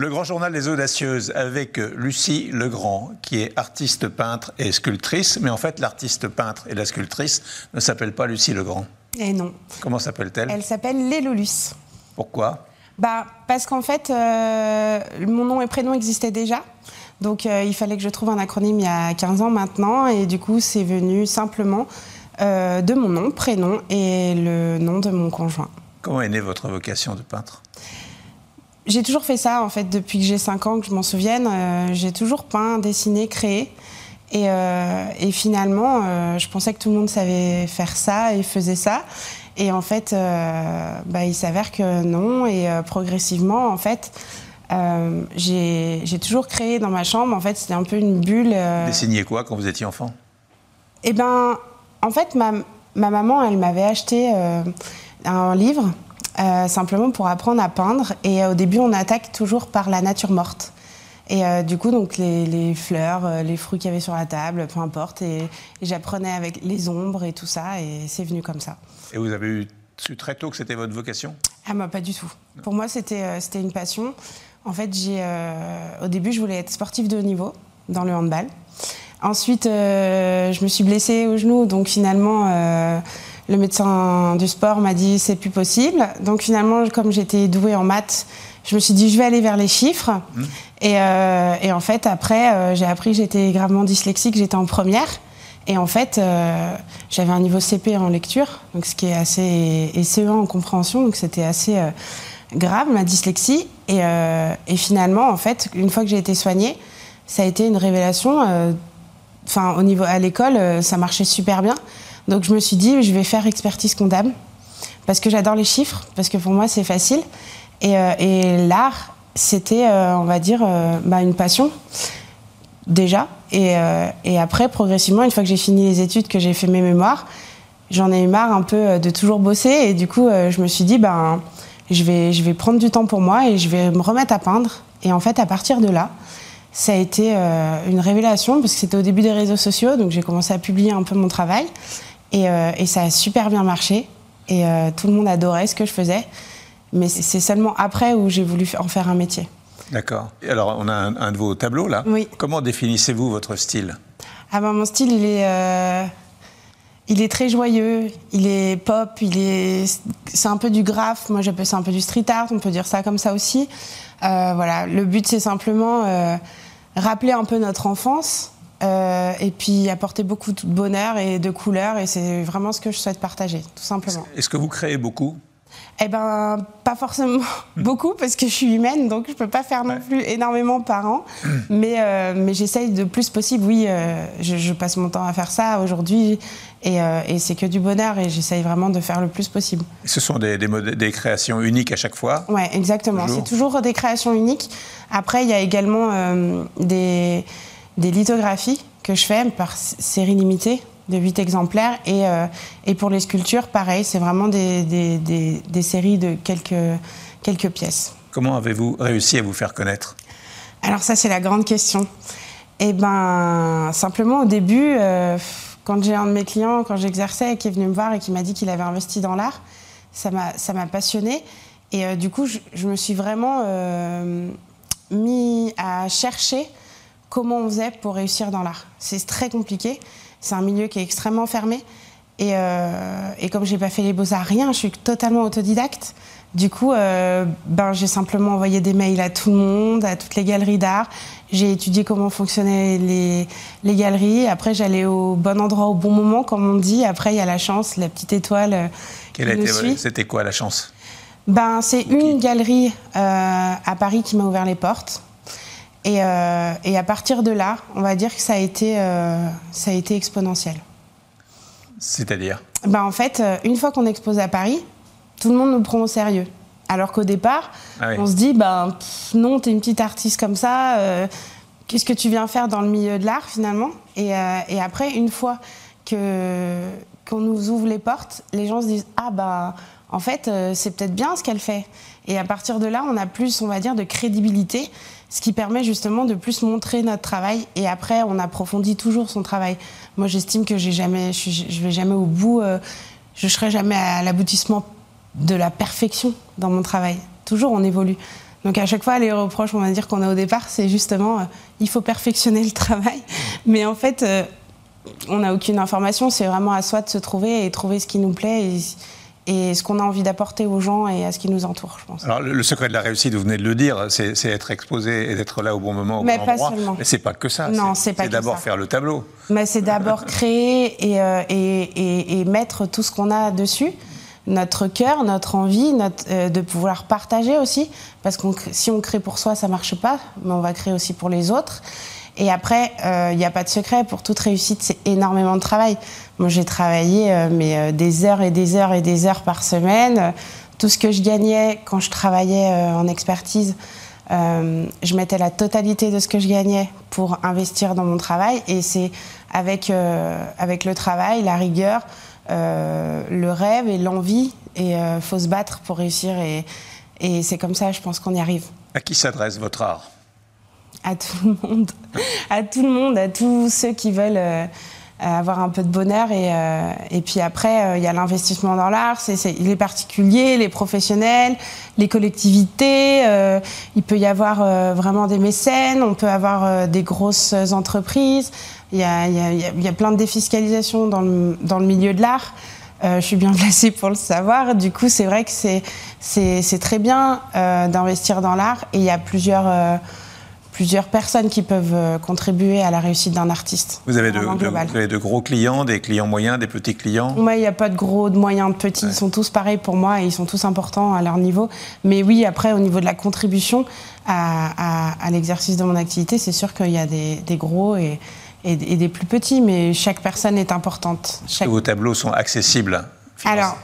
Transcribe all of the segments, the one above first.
Le Grand Journal des Audacieuses avec Lucie Legrand, qui est artiste peintre et sculptrice. Mais en fait, l'artiste peintre et la sculptrice ne s'appellent pas Lucie Legrand. Eh non. Comment s'appelle-t-elle Elle s'appelle Lélolus. Pourquoi? Bah, Parce qu'en fait, euh, mon nom et prénom existaient déjà. Donc euh, il fallait que je trouve un acronyme il y a 15 ans maintenant. Et du coup, c'est venu simplement euh, de mon nom, prénom et le nom de mon conjoint. Comment est née votre vocation de peintre? J'ai toujours fait ça, en fait, depuis que j'ai 5 ans, que je m'en souvienne. Euh, j'ai toujours peint, dessiné, créé. Et, euh, et finalement, euh, je pensais que tout le monde savait faire ça et faisait ça. Et en fait, bah, il s'avère que non. Et progressivement, en fait, j'ai toujours créé dans ma chambre. En fait, c'était un peu une bulle. Dessiniez quoi quand vous étiez enfant? Eh ben, en fait, ma, ma maman, elle m'avait acheté un livre euh, simplement pour apprendre à peindre. Et euh, au début, on attaque toujours par la nature morte. Et euh, du coup, donc les, fleurs, les fruits qu'il y avait sur la table, peu importe. Et, j'apprenais avec les ombres et tout ça, et c'est venu comme ça. Et vous avez su très tôt que c'était votre vocation? Ah moi, pas du tout. Pour moi, c'était c'était une passion. En fait, j'ai au début, je voulais être sportive de haut niveau dans le handball. Ensuite, je me suis blessée au genou, donc finalement le médecin du sport m'a dit c'est plus possible. Donc finalement, comme j'étais douée en maths, je me suis dit je vais aller vers les chiffres. Mmh. Euh, et, en fait, après, euh, j'ai appris que j'étais gravement dyslexique, j'étais en première. Et en fait, euh, j'avais un niveau CP en lecture, donc ce qui est assez et CE1 en compréhension, donc c'était assez grave ma dyslexie. Et, et, finalement, en fait, une fois que j'ai été soignée, ça a été une révélation. Enfin, au niveau à l'école, ça marchait super bien. Donc je me suis dit, je vais faire expertise comptable, parce que j'adore les chiffres, parce que pour moi c'est facile. Et, euh, l'art, c'était, euh, on va dire, euh, bah, une passion, déjà. Et, après, progressivement, une fois que j'ai fini les études, que j'ai fait mes mémoires, j'en ai eu marre un peu de toujours bosser. Et du coup, je me suis dit, ben, je, vais, je vais prendre du temps pour moi et je vais me remettre à peindre. Et en fait, à partir de là, ça a été une révélation parce que c'était au début des réseaux sociaux, donc j'ai commencé à publier un peu mon travail. Euh, et, ça a super bien marché. Et euh, tout le monde adorait ce que je faisais. Mais c'est seulement après où j'ai voulu en faire un métier. D'accord. Alors, on a un, de vos tableaux là. Oui. Comment définissez-vous votre style? Ah ben, Mon style, il est, euh, il est très joyeux, il est pop, il est, c'est un peu du graphe. Moi, j'appelle ça un peu du street art, on peut dire ça comme ça aussi. voilà, le but, c'est simplement rappeler un peu notre enfance, euh, et puis apporter beaucoup de bonheur et de couleurs. Et c'est vraiment ce que je souhaite partager, tout simplement. Est-ce que vous créez beaucoup? Eh ben, pas forcément beaucoup parce que je suis humaine, donc je peux pas faire non plus énormément par an. mais euh, mais j'essaye de plus possible. Oui, euh, je, passe mon temps à faire ça aujourd'hui, et, et c'est que du bonheur. Et j'essaye vraiment de faire le plus possible. ce sont des, des, des, créations uniques à chaque fois? Ouais, exactement. C'est toujours des créations uniques. Après, il y a également des des lithographies que je fais par série limitée de 8 exemplaires. Et, euh, et pour les sculptures, pareil, c'est vraiment des, des, des, séries de quelques, quelques pièces. Comment avez-vous réussi à vous faire connaître? Alors ça, c'est la grande question. Eh ben, simplement au début, euh, quand j'ai un de mes clients, quand j'exerçais, qui est venu me voir et qui m'a dit qu'il avait investi dans l'art, ça m'a passionné. Et euh, du coup, je, je, me suis vraiment mis à chercher comment on faisait pour réussir dans l'art. C'est très compliqué. C'est un milieu qui est extrêmement fermé. Et, euh, et comme j'ai pas fait les beaux-arts, rien, je suis totalement autodidacte. Du coup, euh, ben, j'ai simplement envoyé des mails à tout le monde, à toutes les galeries d'art. J'ai étudié comment fonctionnaient les, les galeries. Après, j'allais au bon endroit au bon moment, comme on dit. Après, il y a la chance, la petite étoile. Euh, C'était quoi la chance? Ben, C'est une galerie euh, à Paris qui m'a ouvert les portes. Euh, et, à partir de là, on va dire que ça a été, euh, ça a été exponentiel. C'est-à-dire? Ben, En fait, euh, une fois qu'on expose à Paris, tout le monde nous prend au sérieux. Alors qu'au départ, ah on se dit, ben, non, t'es une petite artiste comme ça, qu'est-ce que tu viens faire dans le milieu de l'art finalement? Et, après, une fois que, qu'on nous ouvre les portes, les gens se disent, ah ben, en fait, c'est peut-être bien ce qu'elle fait. Et à partir de là, on a plus, on va dire, de crédibilité ce qui permet justement de plus montrer notre travail et après on approfondit toujours son travail. Moi j'estime que j'ai jamais, je, vais jamais au bout, euh, je serai jamais à l'aboutissement de la perfection dans mon travail. Toujours on évolue. Donc à chaque fois, les reproches, on va dire qu'on a au départ, c'est justement, il faut perfectionner le travail. Mais en fait, on n'a aucune information. C'est vraiment à soi de se trouver et trouver ce qui nous plaît. Et ce qu'on a envie d'apporter aux gens et à ce qui nous entoure, je pense. Alors, le secret de la réussite, vous venez de le dire, c'est être exposé et d'être là au bon moment, au Mais bon pas endroit. Seulement. Mais c'est pas que ça. Non, c'est pas C'est d'abord faire le tableau. Mais c'est d'abord créer et, euh, et, et, et, mettre tout ce qu'on a dessus. Notre cœur, notre envie, notre, euh, de pouvoir partager aussi. Parce que si on crée pour soi, ça marche pas, mais on va créer aussi pour les autres. Et après, il euh, n'y a pas de secret. Pour toute réussite, c'est énormément de travail. Moi, j'ai travaillé euh, mais, euh, des heures et des heures et des heures par semaine. Tout ce que je gagnais quand je travaillais en expertise, je mettais la totalité de ce que je gagnais pour investir dans mon travail. Et c'est avec, avec le travail, la rigueur, le rêve et l'envie. Et il faut se battre pour réussir. Et c'est comme ça, je pense qu'on y arrive. À qui s'adresse votre art? À tout le monde, à tout le monde, à tous ceux qui veulent euh, avoir un peu de bonheur. Et, euh, et puis après, euh, il y a l'investissement dans l'art, c'est les particuliers, les professionnels, les collectivités. Euh, il peut y avoir vraiment des mécènes, on peut avoir des grosses entreprises. Il y a, il y a, il y a plein de défiscalisation dans le, dans le milieu de l'art. je suis bien placée pour le savoir. Du coup, c'est vrai que c'est très bien d'investir dans l'art. Et il y a plusieurs plusieurs personnes qui peuvent euh, contribuer à la réussite d'un artiste. Vous avez, de, de, vous avez, de, gros clients, des clients moyens, des petits clients? Moi, il n'y a pas de gros, de moyens, de petits. Ouais. Ils sont tous pareils pour moi et ils sont tous importants à leur niveau. Mais oui, après, au niveau de la contribution à, à, à l'exercice de mon activité, c'est sûr qu'il y a des, des gros et, et, et, des plus petits, mais chaque personne est importante. Chaque... Vos tableaux sont accessibles Alors,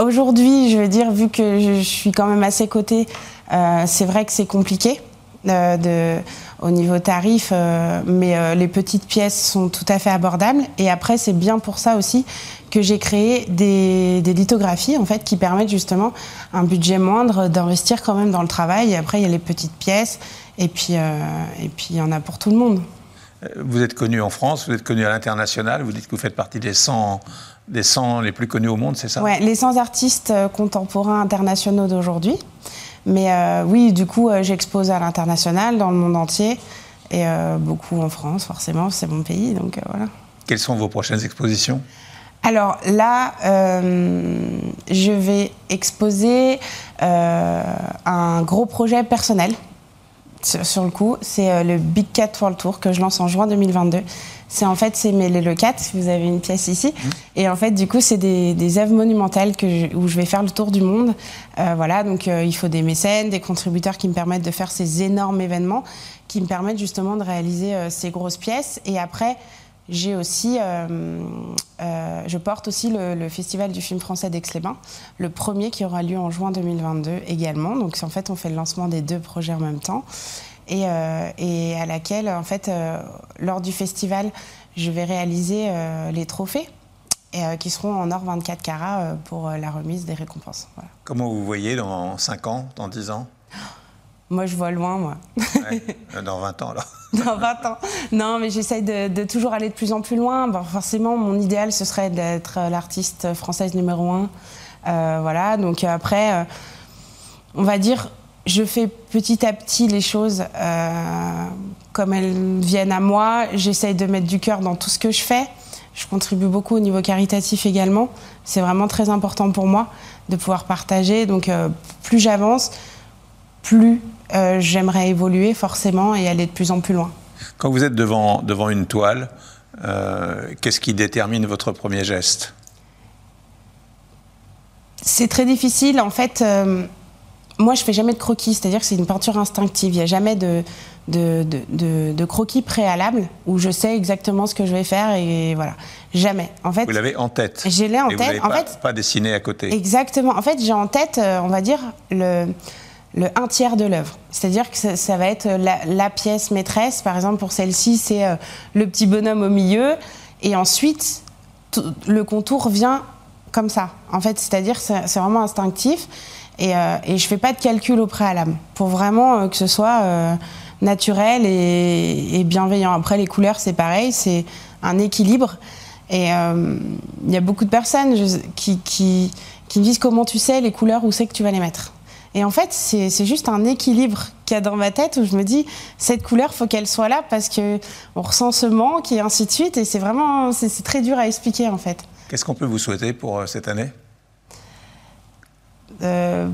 aujourd'hui, je veux dire, vu que je, je suis quand même à ses côtés, euh, c'est vrai que c'est compliqué. Euh, de, au niveau tarif, euh, mais euh, les petites pièces sont tout à fait abordables. Et après, c'est bien pour ça aussi que j'ai créé des, des, lithographies en fait qui permettent justement un budget moindre d'investir quand même dans le travail. Et après, il y a les petites pièces, et puis et puis il y en a pour tout le monde. Vous êtes connu en France, vous êtes connu à l'international. Vous dites que vous faites partie des 100 des 100 les plus connus au monde, c'est ça? Ouais, les 100 artistes contemporains internationaux d'aujourd'hui. Mais euh, oui, du coup, euh, j'expose à l'international, dans le monde entier, et euh, beaucoup en France, forcément, c'est mon pays, donc voilà. Quelles sont vos prochaines expositions? Alors là, je vais exposer un gros projet personnel sur, le coup. C'est le Big Cat World Tour que je lance en juin 2022 c'est en fait c'est mêler le 4 vous avez une pièce ici mmh. et en fait du coup c'est des, des, œuvres monumentales que je, où je vais faire le tour du monde euh, voilà donc euh, il faut des mécènes des contributeurs qui me permettent de faire ces énormes événements qui me permettent justement de réaliser euh, ces grosses pièces et après j'ai aussi euh, je porte aussi le, festival du film français d'Aix-les-Bains le premier qui aura lieu en juin 2022 également. Donc en fait on fait le lancement des deux projets en même temps. Et, euh, à laquelle, en fait, euh, lors du festival, je vais réaliser euh, les trophées et, qui seront en or 24 carats pour la remise des récompenses. Comment vous voyez dans 5 ans, dans 10 ans? Moi, je vois loin, moi. Ouais, dans 20 ans, là. dans 20 ans. Non, mais j'essaye de, de, toujours aller de plus en plus loin. Bon, forcément, mon idéal, ce serait d'être l'artiste française numéro 1. voilà, donc après, on va dire je fais petit à petit les choses euh, comme elles viennent à moi. J'essaye de mettre du cœur dans tout ce que je fais. Je contribue beaucoup au niveau caritatif également. C'est vraiment très important pour moi de pouvoir partager. Donc euh, plus j'avance, plus euh, j'aimerais évoluer forcément et aller de plus en plus loin. Quand vous êtes devant, devant une toile, euh, qu'est-ce qui détermine votre premier geste? C'est très difficile. En fait, euh, moi, je fais jamais de croquis, c'est-à-dire que c'est une peinture instinctive. Il n'y a jamais de, de, de, croquis préalable où je sais exactement ce que je vais faire et voilà. Jamais. En fait, vous l'avez en tête. J'ai l'ai en et tête. Vous en pas, fait, pas dessiné à côté. Exactement. En fait, j'ai en tête, on va dire, le, le un tiers de l'œuvre. C'est-à-dire que ça, va être la, la, pièce maîtresse. Par exemple, pour celle-ci, c'est euh, le petit bonhomme au milieu. Et ensuite, le contour vient comme ça. En fait, c'est-à-dire c'est vraiment instinctif. Et, euh, je fais pas de calcul au préalable pour vraiment euh, que ce soit euh, naturel et, bienveillant. Après, les couleurs, c'est pareil, c'est un équilibre. Et il euh, y a beaucoup de personnes qui, qui, me disent comment tu sais les couleurs, où c'est que tu vas les mettre? Et en fait, c'est juste un équilibre qu'il y a dans ma tête où je me dis, cette couleur, faut qu'elle soit là parce qu'on ressent ce manque et ainsi de suite. Et c'est vraiment, c'est très dur à expliquer en fait. Qu'est-ce qu'on peut vous souhaiter pour euh, cette année? Euh,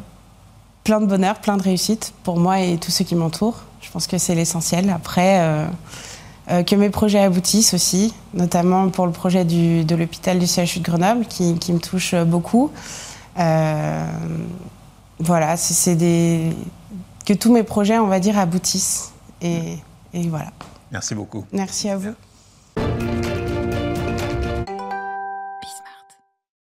Plein de bonheur, plein de réussite pour moi et tous ceux qui m'entourent. Je pense que c'est l'essentiel. Après, euh, que mes projets aboutissent aussi, notamment pour le projet de l'hôpital du CHU de Grenoble qui, me touche beaucoup. Voilà, c'est des que tous mes projets, on va dire, aboutissent. Et, et voilà. Merci beaucoup. Merci à vous.